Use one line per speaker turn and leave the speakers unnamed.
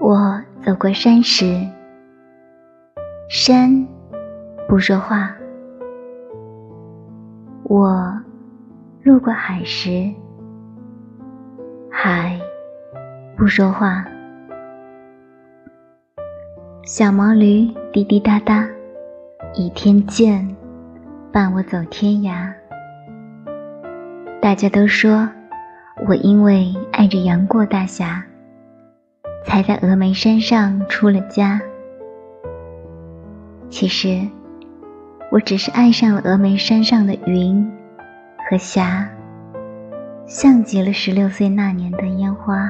我走过山时，山不说话；我路过海时，海不说话。小毛驴滴滴答答，倚天剑，伴我走天涯。大家都说我因为爱着杨过大侠。才在峨眉山上出了家。其实，我只是爱上了峨眉山上的云和霞，像极了十六岁那年的烟花。